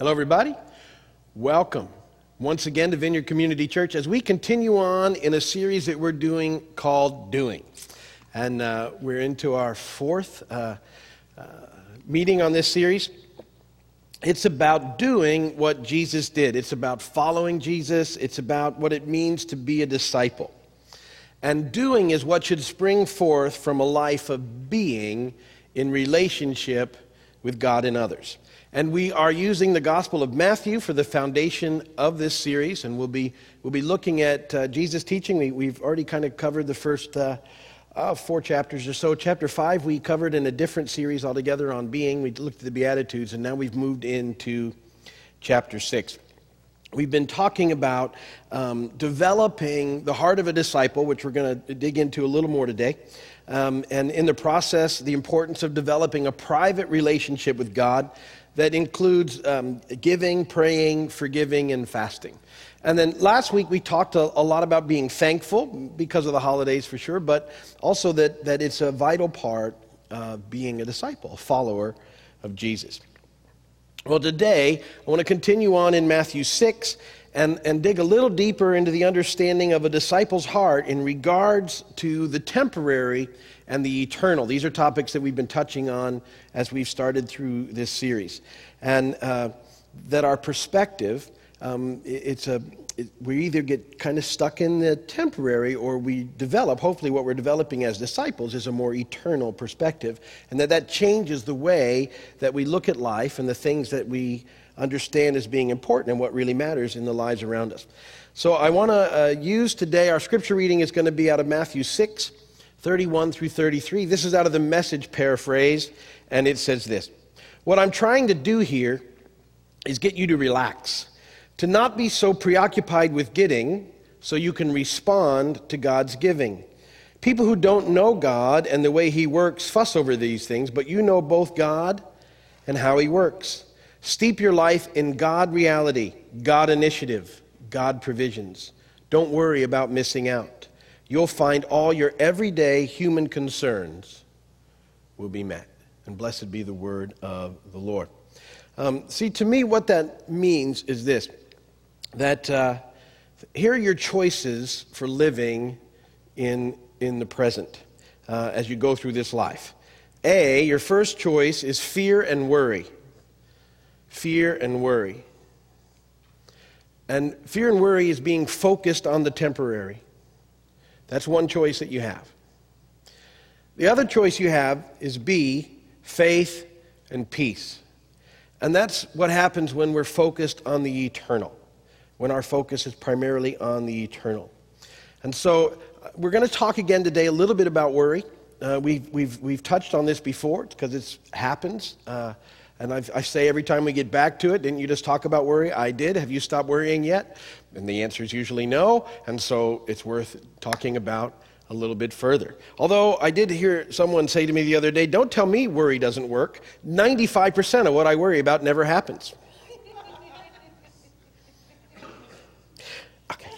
Hello, everybody. Welcome once again to Vineyard Community Church as we continue on in a series that we're doing called Doing. And uh, we're into our fourth uh, uh, meeting on this series. It's about doing what Jesus did, it's about following Jesus, it's about what it means to be a disciple. And doing is what should spring forth from a life of being in relationship with God and others. And we are using the Gospel of Matthew for the foundation of this series, and we'll be, we'll be looking at uh, Jesus' teaching. We, have already kind of covered the first uh, uh, four chapters or so. Chapter five, we covered in a different series altogether on being. We looked at the Beatitudes, and now we've moved into chapter six. We've been talking about um, developing the heart of a disciple, which we're going to dig into a little more today. Um, and in the process, the importance of developing a private relationship with God that includes um, giving, praying, forgiving, and fasting. And then last week we talked a, a, lot about being thankful because of the holidays for sure, but also that, that it's a vital part of being a disciple, a follower of Jesus. Well, today I want to continue on in Matthew 6 and, and dig a little deeper into the understanding of a disciple's heart in regards to the temporary and the eternal. These are topics that we've been touching on as we've started through this series. And uh, that our perspective, um, it's a, it, we either get kind of stuck in the temporary or we develop, hopefully, what we're developing as disciples is a more eternal perspective. And that that changes the way that we look at life and the things that we understand as being important and what really matters in the lives around us. So I want to uh, use today, our scripture reading is going to be out of Matthew 6 31 through 33. This is out of the message paraphrase, and it says this What I'm trying to do here is get you to relax, to not be so preoccupied with getting so you can respond to God's giving. People who don't know God and the way He works fuss over these things, but you know both God and how He works. Steep your life in God reality, God initiative, God provisions. Don't worry about missing out you'll find all your everyday human concerns will be met. And blessed be the word of the Lord. Um, see, to me, what that means is this that uh, here are your choices for living in, in the present uh, as you go through this life. A, your first choice is fear and worry. Fear and worry. And fear and worry is being focused on the temporary. That's one choice that you have. The other choice you have is B, faith and peace. And that's what happens when we're focused on the eternal, when our focus is primarily on the eternal. And so uh, we're going to talk again today a little bit about worry. Uh, we've, we've, we've touched on this before because it happens. Uh, and I've, i say every time we get back to it, didn't you just talk about worry? I did. Have you stopped worrying yet? And the answer is usually no. And so it's worth talking about a little bit further. Although I did hear someone say to me the other day, don't tell me worry doesn't work. 95% of what I worry about never happens. Okay.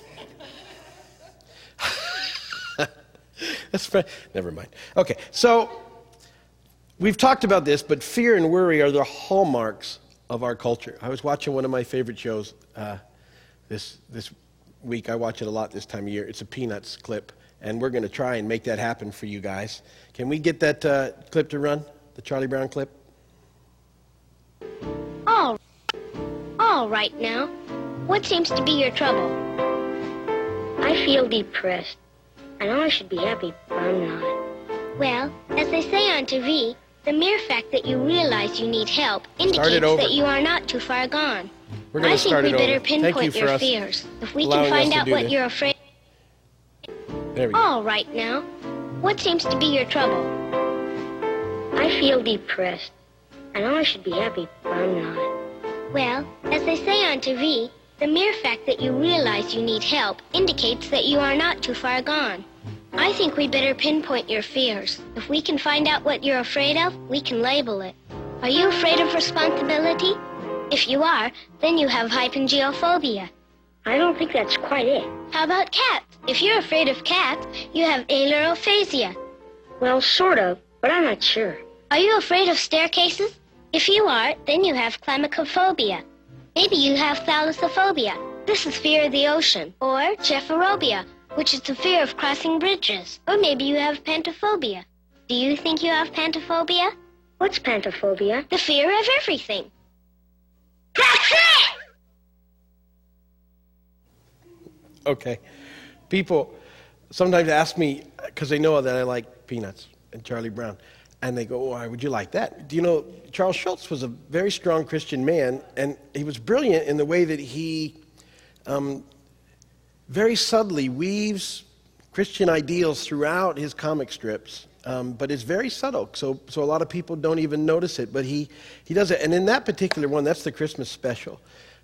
That's never mind. Okay, so We've talked about this, but fear and worry are the hallmarks of our culture. I was watching one of my favorite shows uh, this, this week. I watch it a lot this time of year. It's a Peanuts clip, and we're going to try and make that happen for you guys. Can we get that uh, clip to run? The Charlie Brown clip? All, all right now. What seems to be your trouble? I feel depressed. I know I should be happy, but I'm not. Well, as they say on TV, the mere fact that you realize you need help indicates that you are not too far gone. I think we better pinpoint you your fears. If we can find out what this. you're afraid there we go. All right now. What seems to be your trouble? I feel depressed. I know I should be happy, but I'm not. Well, as they say on TV, the mere fact that you realize you need help indicates that you are not too far gone. I think we'd better pinpoint your fears. If we can find out what you're afraid of, we can label it. Are you afraid of responsibility? If you are, then you have hypengyophobia. I don't think that's quite it. How about cats? If you're afraid of cats, you have ailurophasia. Well, sort of, but I'm not sure. Are you afraid of staircases? If you are, then you have climacophobia. Maybe you have thalassophobia. This is fear of the ocean. Or chephobia, which is the fear of crossing bridges. Or maybe you have pantophobia. Do you think you have pantophobia? What's pantophobia? The fear of everything. That's it! Okay. People sometimes ask me, because they know that I like peanuts and Charlie Brown, and they go, Why would you like that? Do you know, Charles Schulz was a very strong Christian man, and he was brilliant in the way that he um, very subtly weaves Christian ideals throughout his comic strips. Um, but it's very subtle, so, so a lot of people don't even notice it. But he, he does it. And in that particular one, that's the Christmas special.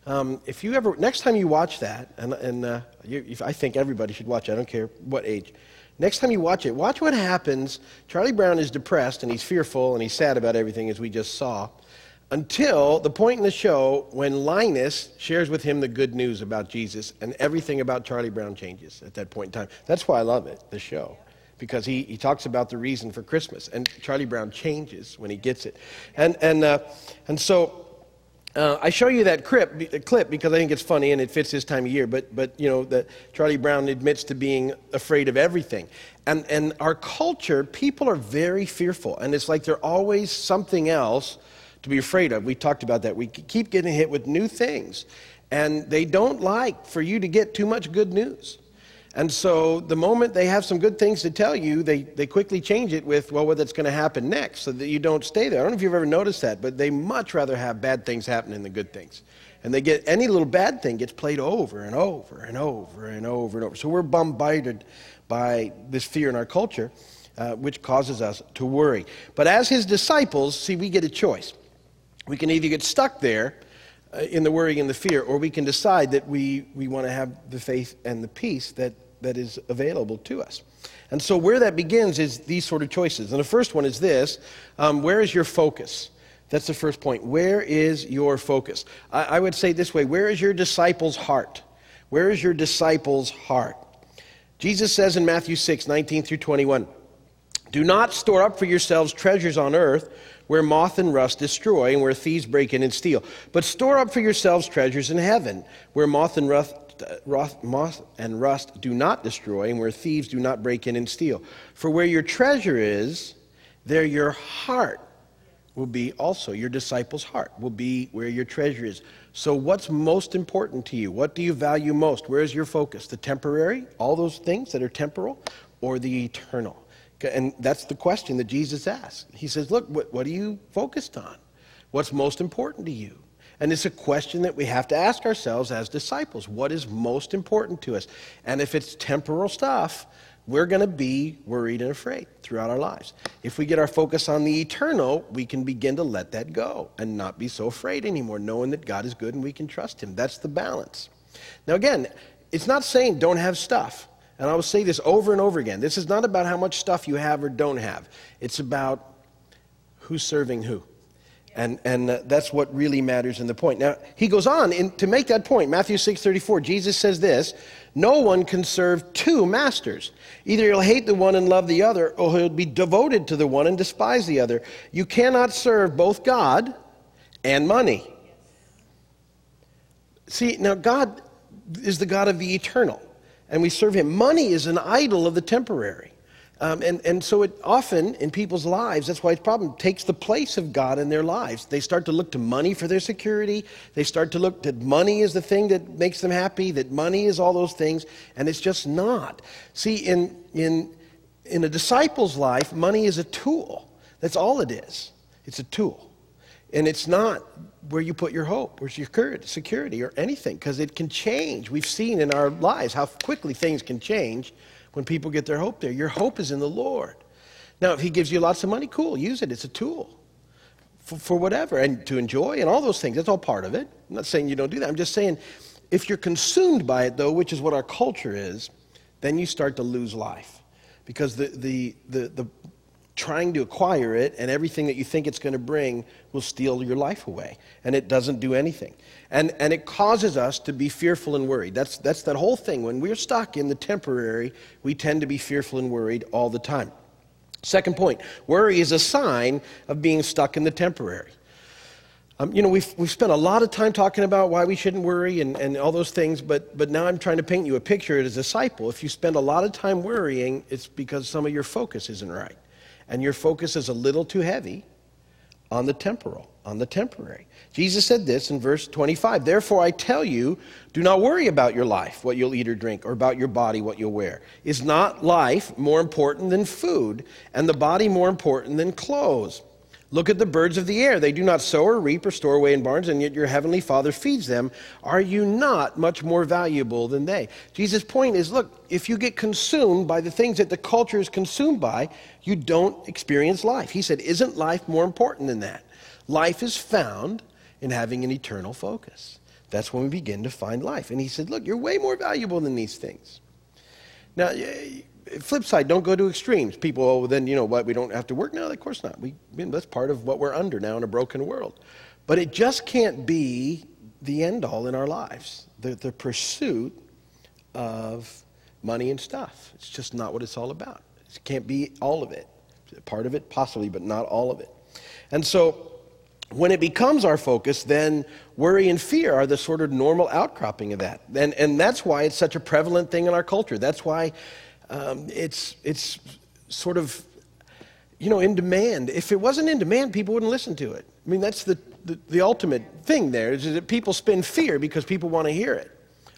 Um, if you ever, next time you watch that, and, and uh, you, I think everybody should watch it, I don't care what age. Next time you watch it, watch what happens. Charlie Brown is depressed and he's fearful and he's sad about everything, as we just saw, until the point in the show when Linus shares with him the good news about Jesus and everything about Charlie Brown changes at that point in time. That's why I love it, the show, because he, he talks about the reason for Christmas and Charlie Brown changes when he gets it. And, and, uh, and so uh, I show you that clip, clip because I think it's funny and it fits this time of year. But, but you know, that Charlie Brown admits to being afraid of everything. And, and our culture, people are very fearful. And it's like they're always something else to be afraid of. We talked about that. We keep getting hit with new things. And they don't like for you to get too much good news. And so the moment they have some good things to tell you, they, they quickly change it with, well, what's going to happen next so that you don't stay there. I don't know if you've ever noticed that, but they much rather have bad things happen than the good things. And they get any little bad thing gets played over and over and over and over and over. So we're bombarded by this fear in our culture, uh, which causes us to worry. But as his disciples, see, we get a choice. We can either get stuck there uh, in the worry and the fear, or we can decide that we, we want to have the faith and the peace that, that is available to us. And so, where that begins is these sort of choices. And the first one is this um, where is your focus? That's the first point. Where is your focus? I, I would say this way where is your disciple's heart? Where is your disciple's heart? Jesus says in Matthew 6 19 through 21, Do not store up for yourselves treasures on earth where moth and rust destroy and where thieves break in and steal. But store up for yourselves treasures in heaven, where moth and rust, moth and rust do not destroy and where thieves do not break in and steal. For where your treasure is, there your heart will be also. Your disciple's heart will be where your treasure is. So, what's most important to you? What do you value most? Where is your focus? The temporary, all those things that are temporal, or the eternal? And that's the question that Jesus asked. He says, Look, what, what are you focused on? What's most important to you? And it's a question that we have to ask ourselves as disciples. What is most important to us? And if it's temporal stuff, we're going to be worried and afraid throughout our lives. If we get our focus on the eternal, we can begin to let that go and not be so afraid anymore, knowing that God is good and we can trust Him. That's the balance. Now, again, it's not saying don't have stuff. And I will say this over and over again. This is not about how much stuff you have or don't have. It's about who's serving who. And, and uh, that's what really matters in the point. Now, he goes on in, to make that point. Matthew 6.34, Jesus says this, No one can serve two masters. Either he'll hate the one and love the other, or he'll be devoted to the one and despise the other. You cannot serve both God and money. See, now God is the God of the eternal and we serve Him. Money is an idol of the temporary. Um, and, and so it often in people's lives, that's why it's a problem, takes the place of God in their lives. They start to look to money for their security. They start to look that money is the thing that makes them happy, that money is all those things, and it's just not. See, in, in, in a disciple's life, money is a tool. That's all it is. It's a tool. And it's not where you put your hope or security or anything because it can change. We've seen in our lives how quickly things can change when people get their hope there. Your hope is in the Lord. Now, if He gives you lots of money, cool, use it. It's a tool for, for whatever and to enjoy and all those things. That's all part of it. I'm not saying you don't do that. I'm just saying if you're consumed by it, though, which is what our culture is, then you start to lose life because the, the, the, the trying to acquire it, and everything that you think it's going to bring will steal your life away. And it doesn't do anything. And, and it causes us to be fearful and worried. That's, that's that whole thing. When we're stuck in the temporary, we tend to be fearful and worried all the time. Second point worry is a sign of being stuck in the temporary. Um, you know, we've, we've spent a lot of time talking about why we shouldn't worry and, and all those things, but, but now I'm trying to paint you a picture as a disciple. If you spend a lot of time worrying, it's because some of your focus isn't right. And your focus is a little too heavy on the temporal, on the temporary. Jesus said this in verse 25 Therefore I tell you, do not worry about your life, what you'll eat or drink, or about your body, what you'll wear. Is not life more important than food, and the body more important than clothes? Look at the birds of the air. They do not sow or reap or store away in barns, and yet your heavenly Father feeds them. Are you not much more valuable than they? Jesus' point is look, if you get consumed by the things that the culture is consumed by, you don't experience life. He said, Isn't life more important than that? Life is found in having an eternal focus. That's when we begin to find life. And he said, Look, you're way more valuable than these things. Now, flip side, don't go to extremes. People, oh, then, you know what, we don't have to work? No, of course not. We, I mean, that's part of what we're under now in a broken world. But it just can't be the end all in our lives, the, the pursuit of money and stuff. It's just not what it's all about. It can't be all of it. Part of it, possibly, but not all of it. And so, when it becomes our focus, then worry and fear are the sort of normal outcropping of that. And, and that's why it's such a prevalent thing in our culture. That's why um, it's, it's sort of, you know, in demand. If it wasn't in demand, people wouldn't listen to it. I mean, that's the, the, the ultimate thing there is that people spin fear because people want to hear it.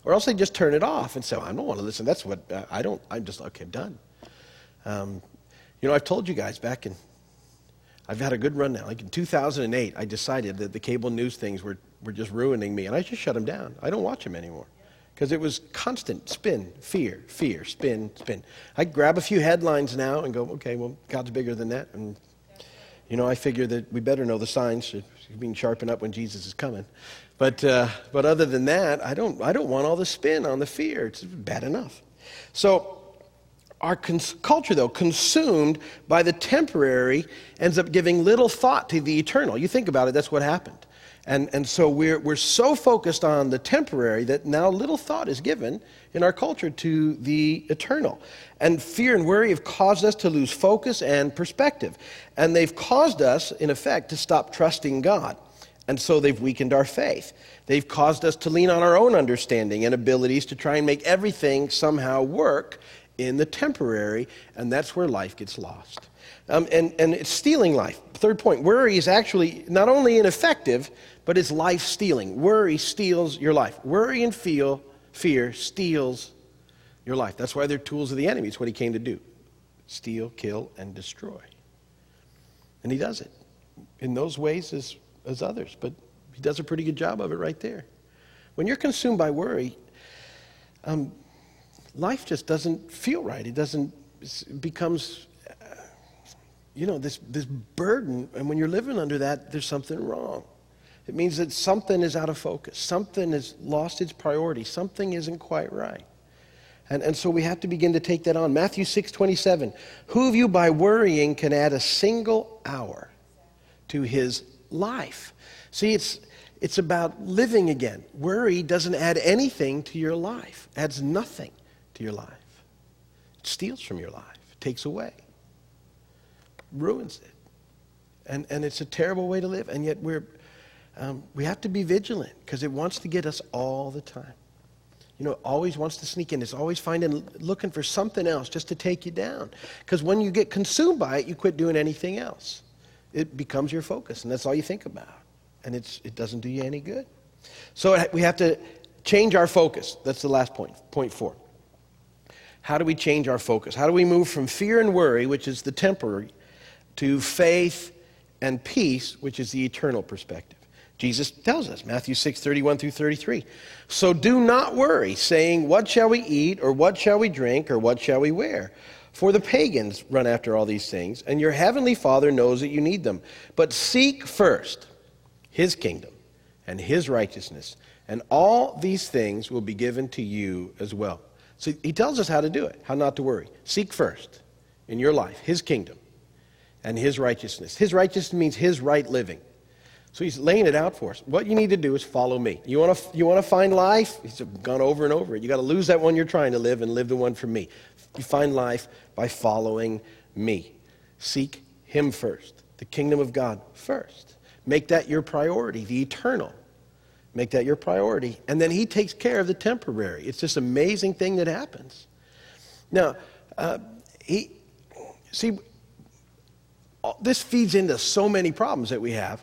Or else they just turn it off and say, I don't want to listen. That's what, uh, I don't, I'm just, okay, done. Um, you know, I've told you guys back in, I've had a good run now. Like in 2008, I decided that the cable news things were, were just ruining me, and I just shut them down. I don't watch them anymore because it was constant spin, fear, fear, spin, spin. I grab a few headlines now and go, okay, well, God's bigger than that. And, you know, I figure that we better know the signs. Being sharpened up when Jesus is coming. But, uh, but other than that, I don't, I don't want all the spin on the fear. It's bad enough. So, our cons- culture, though, consumed by the temporary, ends up giving little thought to the eternal. You think about it, that's what happened. And, and so we're, we're so focused on the temporary that now little thought is given in our culture to the eternal. And fear and worry have caused us to lose focus and perspective. And they've caused us, in effect, to stop trusting God. And so they've weakened our faith. They've caused us to lean on our own understanding and abilities to try and make everything somehow work in the temporary. And that's where life gets lost. Um, and, and it's stealing life. Third point worry is actually not only ineffective, but it's life stealing. Worry steals your life. Worry and feel, fear steals your life. That's why they're tools of the enemy. It's what he came to do steal, kill, and destroy. And he does it in those ways as, as others, but he does a pretty good job of it right there. When you're consumed by worry, um, life just doesn't feel right. It doesn't, it becomes you know, this, this burden, and when you're living under that, there's something wrong. It means that something is out of focus, something has lost its priority, something isn't quite right. And, and so we have to begin to take that on. Matthew 6 27. Who of you by worrying can add a single hour to his life? See, it's, it's about living again. Worry doesn't add anything to your life, adds nothing to your life. It steals from your life, it takes away ruins it. And, and it's a terrible way to live. And yet we're, um, we have to be vigilant because it wants to get us all the time. You know, always wants to sneak in. It's always finding, looking for something else just to take you down. Because when you get consumed by it, you quit doing anything else. It becomes your focus, and that's all you think about. And it's, it doesn't do you any good. So we have to change our focus. That's the last point, point four. How do we change our focus? How do we move from fear and worry, which is the temporary, to faith and peace, which is the eternal perspective. Jesus tells us, Matthew 6, 31 through 33. So do not worry, saying, What shall we eat, or what shall we drink, or what shall we wear? For the pagans run after all these things, and your heavenly Father knows that you need them. But seek first his kingdom and his righteousness, and all these things will be given to you as well. So he tells us how to do it, how not to worry. Seek first in your life his kingdom and his righteousness. His righteousness means his right living. So he's laying it out for us. What you need to do is follow me. You want to, you want to find life? He's gone over and over it. You got to lose that one you're trying to live and live the one for me. You find life by following me. Seek him first, the kingdom of God first. Make that your priority, the eternal. Make that your priority. And then He takes care of the temporary. It's this amazing thing that happens. Now, uh, He, see, this feeds into so many problems that we have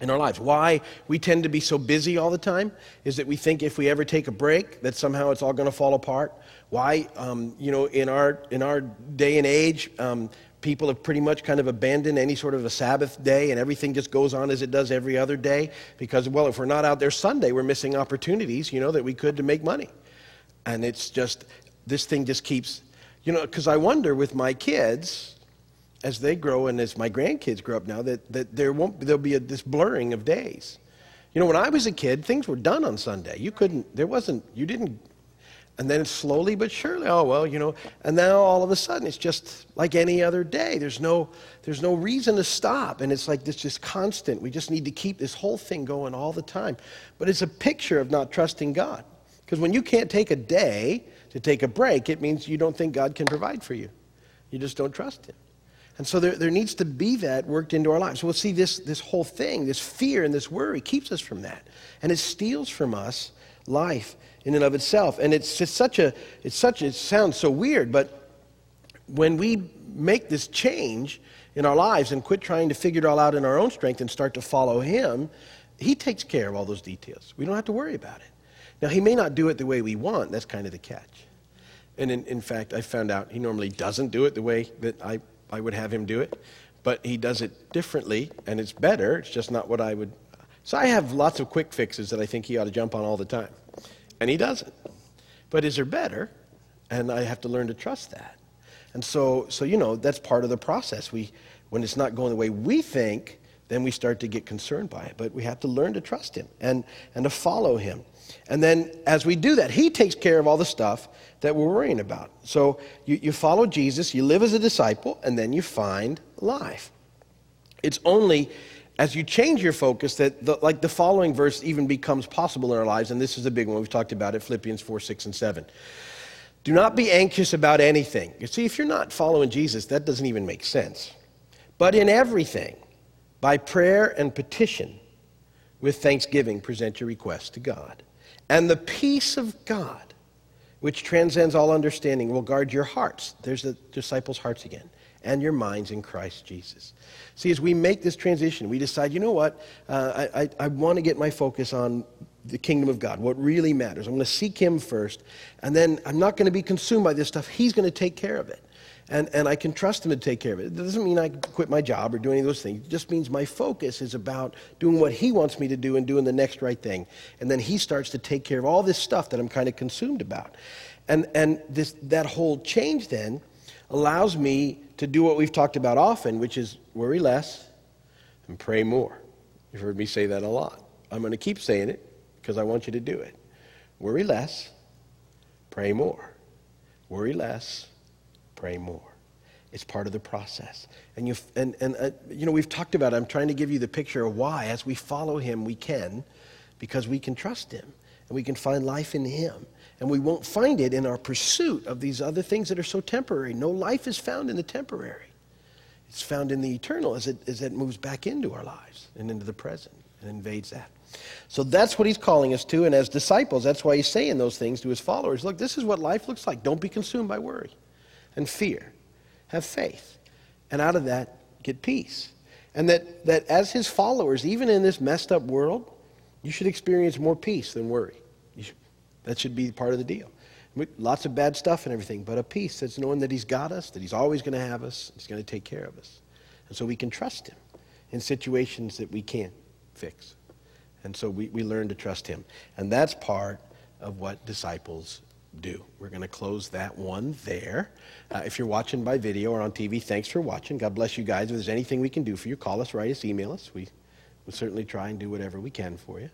in our lives. Why we tend to be so busy all the time is that we think if we ever take a break that somehow it's all going to fall apart. Why, um, you know, in our in our day and age, um, people have pretty much kind of abandoned any sort of a Sabbath day, and everything just goes on as it does every other day. Because, well, if we're not out there Sunday, we're missing opportunities, you know, that we could to make money. And it's just this thing just keeps, you know, because I wonder with my kids as they grow and as my grandkids grow up now that, that there won't there'll be a, this blurring of days. You know when i was a kid things were done on sunday. You couldn't there wasn't you didn't and then slowly but surely oh well you know and now all of a sudden it's just like any other day. There's no there's no reason to stop. And it's like this just constant we just need to keep this whole thing going all the time. But it's a picture of not trusting god. Because when you can't take a day to take a break it means you don't think god can provide for you. You just don't trust him and so there, there needs to be that worked into our lives. We'll see this, this whole thing, this fear and this worry keeps us from that. And it steals from us life in and of itself. And it's just such a, it's such, it sounds so weird, but when we make this change in our lives and quit trying to figure it all out in our own strength and start to follow Him, He takes care of all those details. We don't have to worry about it. Now, He may not do it the way we want. That's kind of the catch. And in, in fact, I found out He normally doesn't do it the way that I I would have him do it, but he does it differently, and it's better. It's just not what I would. So I have lots of quick fixes that I think he ought to jump on all the time, and he doesn't. But is there better? And I have to learn to trust that. And so, so you know, that's part of the process. We, when it's not going the way we think, then we start to get concerned by it. But we have to learn to trust him and, and to follow him. And then as we do that, he takes care of all the stuff that we're worrying about. So you, you follow Jesus, you live as a disciple, and then you find life. It's only as you change your focus that, the, like the following verse, even becomes possible in our lives. And this is a big one. We've talked about it Philippians 4, 6, and 7. Do not be anxious about anything. You see, if you're not following Jesus, that doesn't even make sense. But in everything, by prayer and petition, with thanksgiving, present your requests to God. And the peace of God, which transcends all understanding, will guard your hearts. There's the disciples' hearts again. And your minds in Christ Jesus. See, as we make this transition, we decide, you know what? Uh, I, I, I want to get my focus on the kingdom of God, what really matters. I'm going to seek Him first, and then I'm not going to be consumed by this stuff. He's going to take care of it and, and I can trust him to take care of it. It doesn't mean I quit my job or do any of those things. It just means my focus is about doing what he wants me to do and doing the next right thing. And then he starts to take care of all this stuff that I'm kind of consumed about. And, and this, that whole change then allows me to do what we've talked about often, which is worry less and pray more. You've heard me say that a lot. I'm going to keep saying it because I want you to do it. Worry less, pray more. Worry less, pray more. It's part of the process. And, you and, and uh, you know, we've talked about it. I'm trying to give you the picture of why. As we follow him, we can, because we can trust him. And we can find life in him. And we won't find it in our pursuit of these other things that are so temporary. No life is found in the temporary. It's found in the eternal as it, as it moves back into our lives and into the present and invades that. So that's what he's calling us to. And as disciples, that's why he's saying those things to his followers. Look, this is what life looks like. Don't be consumed by worry and fear. Have faith. And out of that, get peace. And that, that as his followers, even in this messed up world, you should experience more peace than worry. Should, that should be part of the deal. Lots of bad stuff and everything, but a peace that's knowing that he's got us, that he's always going to have us, he's going to take care of us. And so we can trust him in situations that we can't fix. And so we, we learn to trust him. And that's part of what disciples do. We're going to close that one there. Uh, if you're watching by video or on TV, thanks for watching. God bless you guys. If there's anything we can do for you, call us, write us, email us. We will certainly try and do whatever we can for you.